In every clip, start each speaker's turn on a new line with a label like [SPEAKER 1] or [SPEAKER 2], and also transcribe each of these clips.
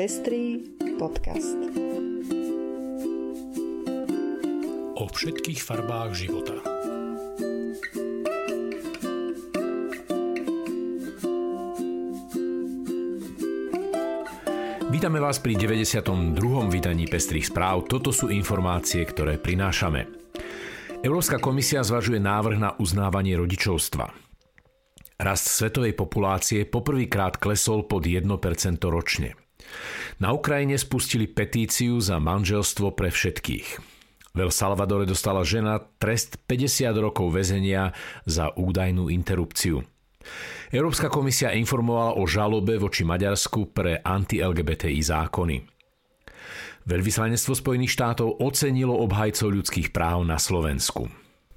[SPEAKER 1] Pestrý podcast.
[SPEAKER 2] O všetkých farbách života. Vítame vás pri 92. vydaní Pestrých správ. Toto sú informácie, ktoré prinášame. Európska komisia zvažuje návrh na uznávanie rodičovstva. Rast svetovej populácie poprvýkrát klesol pod 1% ročne. Na Ukrajine spustili petíciu za manželstvo pre všetkých. V El Salvadore dostala žena trest 50 rokov väzenia za údajnú interrupciu. Európska komisia informovala o žalobe voči Maďarsku pre anti-LGBTI zákony. Veľvyslanectvo Spojených štátov ocenilo obhajcov ľudských práv na Slovensku.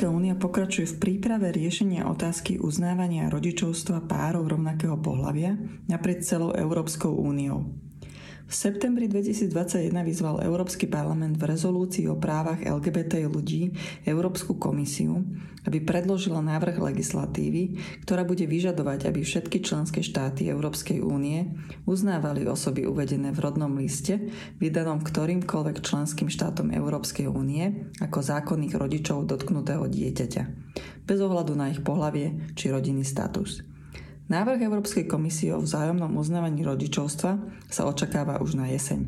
[SPEAKER 3] Európska únia pokračuje v príprave riešenia otázky uznávania rodičovstva párov rovnakého pohľavia naprieč celou Európskou úniou. V septembri 2021 vyzval Európsky parlament v rezolúcii o právach LGBT ľudí Európsku komisiu, aby predložila návrh legislatívy, ktorá bude vyžadovať, aby všetky členské štáty Európskej únie uznávali osoby uvedené v rodnom liste, vydanom ktorýmkoľvek členským štátom Európskej únie ako zákonných rodičov dotknutého dieťaťa, bez ohľadu na ich pohlavie či rodinný status. Návrh Európskej komisie o vzájomnom uznávaní rodičovstva sa očakáva už na jeseň.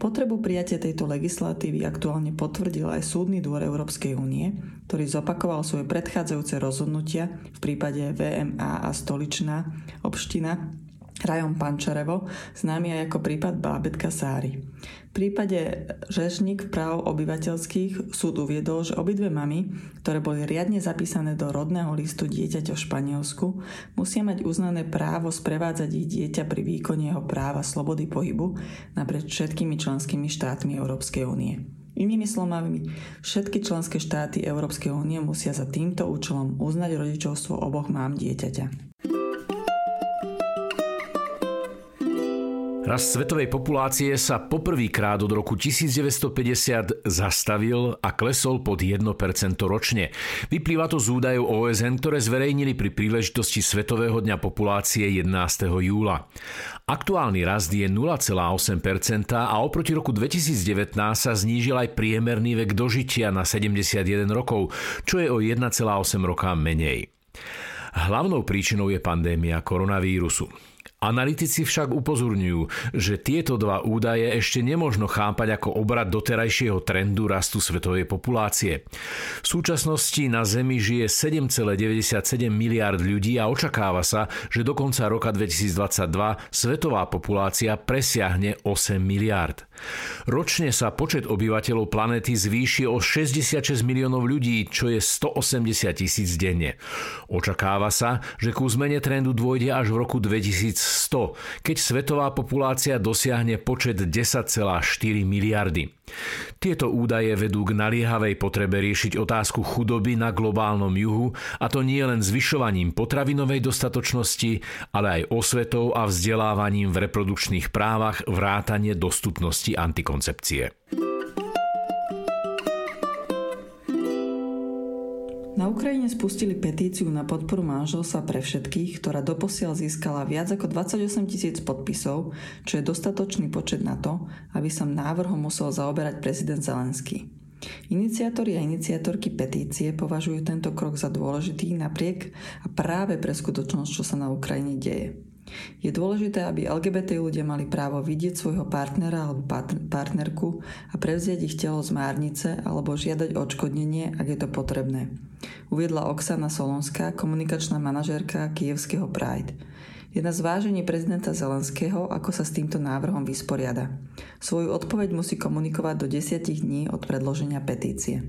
[SPEAKER 3] Potrebu prijatia tejto legislatívy aktuálne potvrdil aj Súdny dvor Európskej únie, ktorý zopakoval svoje predchádzajúce rozhodnutia v prípade VMA a stoličná obština Rajom Pančarevo, známy aj ako prípad Bábetka Sáry. V prípade Žešník práv obyvateľských súd uviedol, že obidve mamy, ktoré boli riadne zapísané do rodného listu dieťaťa v Španielsku, musia mať uznané právo sprevádzať ich dieťa pri výkone jeho práva slobody pohybu naprieč všetkými členskými štátmi Európskej únie. Inými slovami, všetky členské štáty Európskej únie musia za týmto účelom uznať rodičovstvo oboch mám dieťaťa.
[SPEAKER 2] Rast svetovej populácie sa poprvýkrát od roku 1950 zastavil a klesol pod 1% ročne. Vyplýva to z údajov OSN, ktoré zverejnili pri príležitosti Svetového dňa populácie 11. júla. Aktuálny rast je 0,8% a oproti roku 2019 sa znížil aj priemerný vek dožitia na 71 rokov, čo je o 1,8 roka menej. Hlavnou príčinou je pandémia koronavírusu. Analytici však upozorňujú, že tieto dva údaje ešte nemožno chápať ako obrad doterajšieho trendu rastu svetovej populácie. V súčasnosti na Zemi žije 7,97 miliard ľudí a očakáva sa, že do konca roka 2022 svetová populácia presiahne 8 miliard. Ročne sa počet obyvateľov planéty zvýši o 66 miliónov ľudí, čo je 180 tisíc denne. Očakáva sa, že ku zmene trendu dôjde až v roku 2000 2100, keď svetová populácia dosiahne počet 10,4 miliardy. Tieto údaje vedú k naliehavej potrebe riešiť otázku chudoby na globálnom juhu a to nie len zvyšovaním potravinovej dostatočnosti, ale aj osvetou a vzdelávaním v reprodukčných právach vrátane dostupnosti antikoncepcie.
[SPEAKER 3] Na Ukrajine spustili petíciu na podporu manželstva pre všetkých, ktorá doposiaľ získala viac ako 28 tisíc podpisov, čo je dostatočný počet na to, aby sa návrhom musel zaoberať prezident Zelenský. Iniciátori a iniciátorky petície považujú tento krok za dôležitý napriek a práve pre skutočnosť, čo sa na Ukrajine deje. Je dôležité, aby LGBT ľudia mali právo vidieť svojho partnera alebo partnerku a prevziať ich telo z márnice alebo žiadať odškodnenie, ak je to potrebné. Uviedla Oksana Solonská, komunikačná manažérka kievského Pride. Je na zvážení prezidenta Zelenského, ako sa s týmto návrhom vysporiada. Svoju odpoveď musí komunikovať do 10 dní od predloženia petície.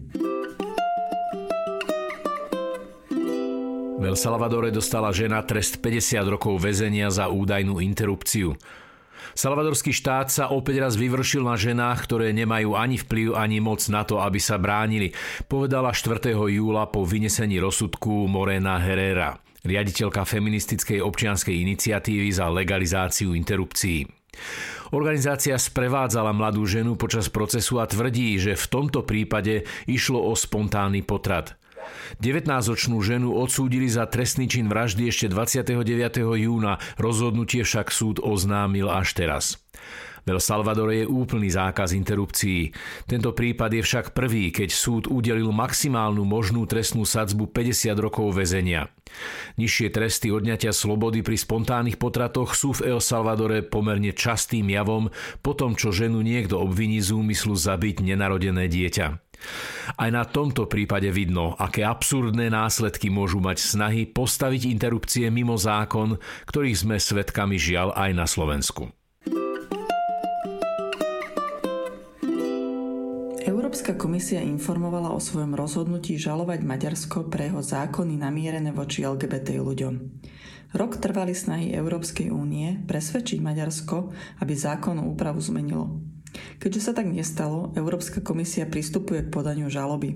[SPEAKER 2] V El Salvadore dostala žena trest 50 rokov väzenia za údajnú interrupciu. Salvadorský štát sa opäť raz vyvršil na ženách, ktoré nemajú ani vplyv, ani moc na to, aby sa bránili, povedala 4. júla po vynesení rozsudku Morena Herrera, riaditeľka feministickej občianskej iniciatívy za legalizáciu interrupcií. Organizácia sprevádzala mladú ženu počas procesu a tvrdí, že v tomto prípade išlo o spontánny potrat. 19-ročnú ženu odsúdili za trestný čin vraždy ešte 29. júna, rozhodnutie však súd oznámil až teraz. V El Salvadore je úplný zákaz interrupcií. Tento prípad je však prvý, keď súd udelil maximálnu možnú trestnú sadzbu 50 rokov väzenia. Nižšie tresty odňatia slobody pri spontánnych potratoch sú v El Salvadore pomerne častým javom po tom, čo ženu niekto obviní z úmyslu zabiť nenarodené dieťa. Aj na tomto prípade vidno, aké absurdné následky môžu mať snahy postaviť interrupcie mimo zákon, ktorých sme svedkami žiaľ aj na Slovensku.
[SPEAKER 3] Európska komisia informovala o svojom rozhodnutí žalovať Maďarsko pre jeho zákony namierené voči LGBT ľuďom. Rok trvali snahy Európskej únie presvedčiť Maďarsko, aby zákonnú úpravu zmenilo. Keďže sa tak nestalo, Európska komisia pristupuje k podaniu žaloby,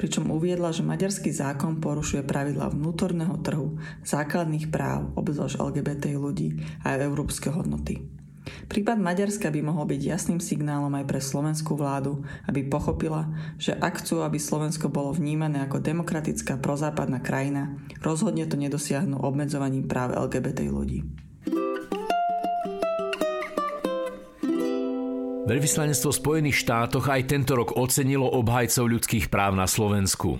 [SPEAKER 3] pričom uviedla, že maďarský zákon porušuje pravidla vnútorného trhu, základných práv, obzvlášť LGBT ľudí a európske hodnoty. Prípad Maďarska by mohol byť jasným signálom aj pre slovenskú vládu, aby pochopila, že ak chcú, aby Slovensko bolo vnímané ako demokratická prozápadná krajina, rozhodne to nedosiahnu obmedzovaním práv LGBT ľudí.
[SPEAKER 2] Veľvyslanectvo Spojených štátoch aj tento rok ocenilo obhajcov ľudských práv na Slovensku.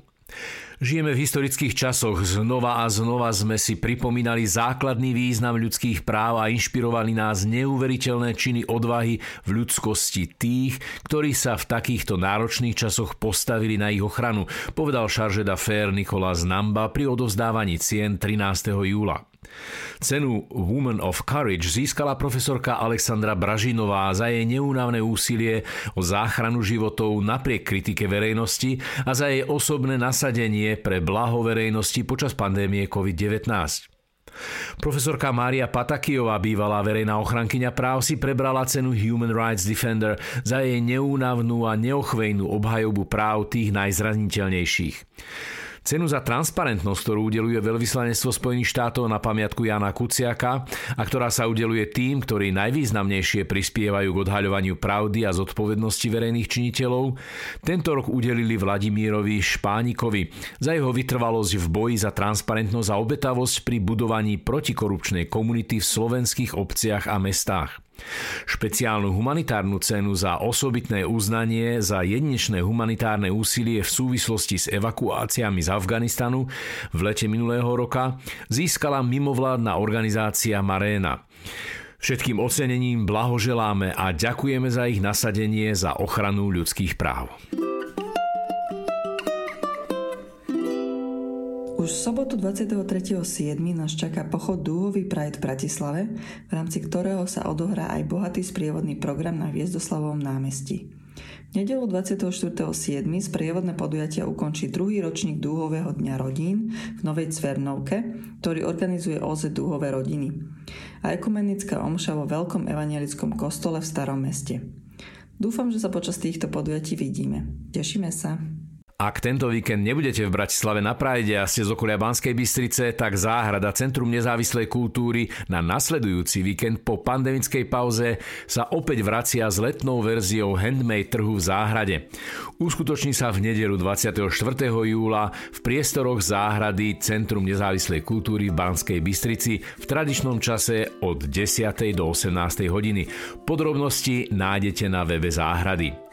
[SPEAKER 2] Žijeme v historických časoch, znova a znova sme si pripomínali základný význam ľudských práv a inšpirovali nás neuveriteľné činy odvahy v ľudskosti tých, ktorí sa v takýchto náročných časoch postavili na ich ochranu, povedal Charge d'Affaires Nikolás Namba pri odovzdávaní cien 13. júla. Cenu Woman of Courage získala profesorka Alexandra Bražinová za jej neúnavné úsilie o záchranu životov napriek kritike verejnosti a za jej osobné nasadenie pre blaho verejnosti počas pandémie COVID-19. Profesorka Mária Patakijová, bývalá verejná ochrankyňa práv, si prebrala cenu Human Rights Defender za jej neúnavnú a neochvejnú obhajobu práv tých najzraniteľnejších. Cenu za transparentnosť, ktorú udeluje veľvyslanectvo Spojených štátov na pamiatku Jana Kuciaka a ktorá sa udeluje tým, ktorí najvýznamnejšie prispievajú k odhaľovaniu pravdy a zodpovednosti verejných činiteľov, tento rok udelili Vladimírovi Špánikovi za jeho vytrvalosť v boji za transparentnosť a obetavosť pri budovaní protikorupčnej komunity v slovenských obciach a mestách. Špeciálnu humanitárnu cenu za osobitné uznanie za jedinečné humanitárne úsilie v súvislosti s evakuáciami z Afganistanu v lete minulého roka získala mimovládna organizácia Maréna. Všetkým ocenením blahoželáme a ďakujeme za ich nasadenie za ochranu ľudských práv.
[SPEAKER 3] Už v sobotu 23.7. nás čaká pochod Dúhový Pride v Bratislave, v rámci ktorého sa odohrá aj bohatý sprievodný program na Viezdoslavovom námestí. Nedelu 24.7. sprievodné podujatia ukončí druhý ročník Dúhového dňa rodín v Novej Cvernovke, ktorý organizuje OZ Dúhové rodiny a ekumenická omša vo veľkom evangelickom kostole v Starom meste. Dúfam, že sa počas týchto podujatí vidíme. Tešíme sa.
[SPEAKER 2] Ak tento víkend nebudete v Bratislave na Prajde a ste z okolia Banskej Bystrice, tak záhrada Centrum nezávislej kultúry na nasledujúci víkend po pandemickej pauze sa opäť vracia s letnou verziou handmade trhu v záhrade. Uskutoční sa v nedelu 24. júla v priestoroch záhrady Centrum nezávislej kultúry v Banskej Bystrici v tradičnom čase od 10. do 18. hodiny. Podrobnosti nájdete na webe záhrady.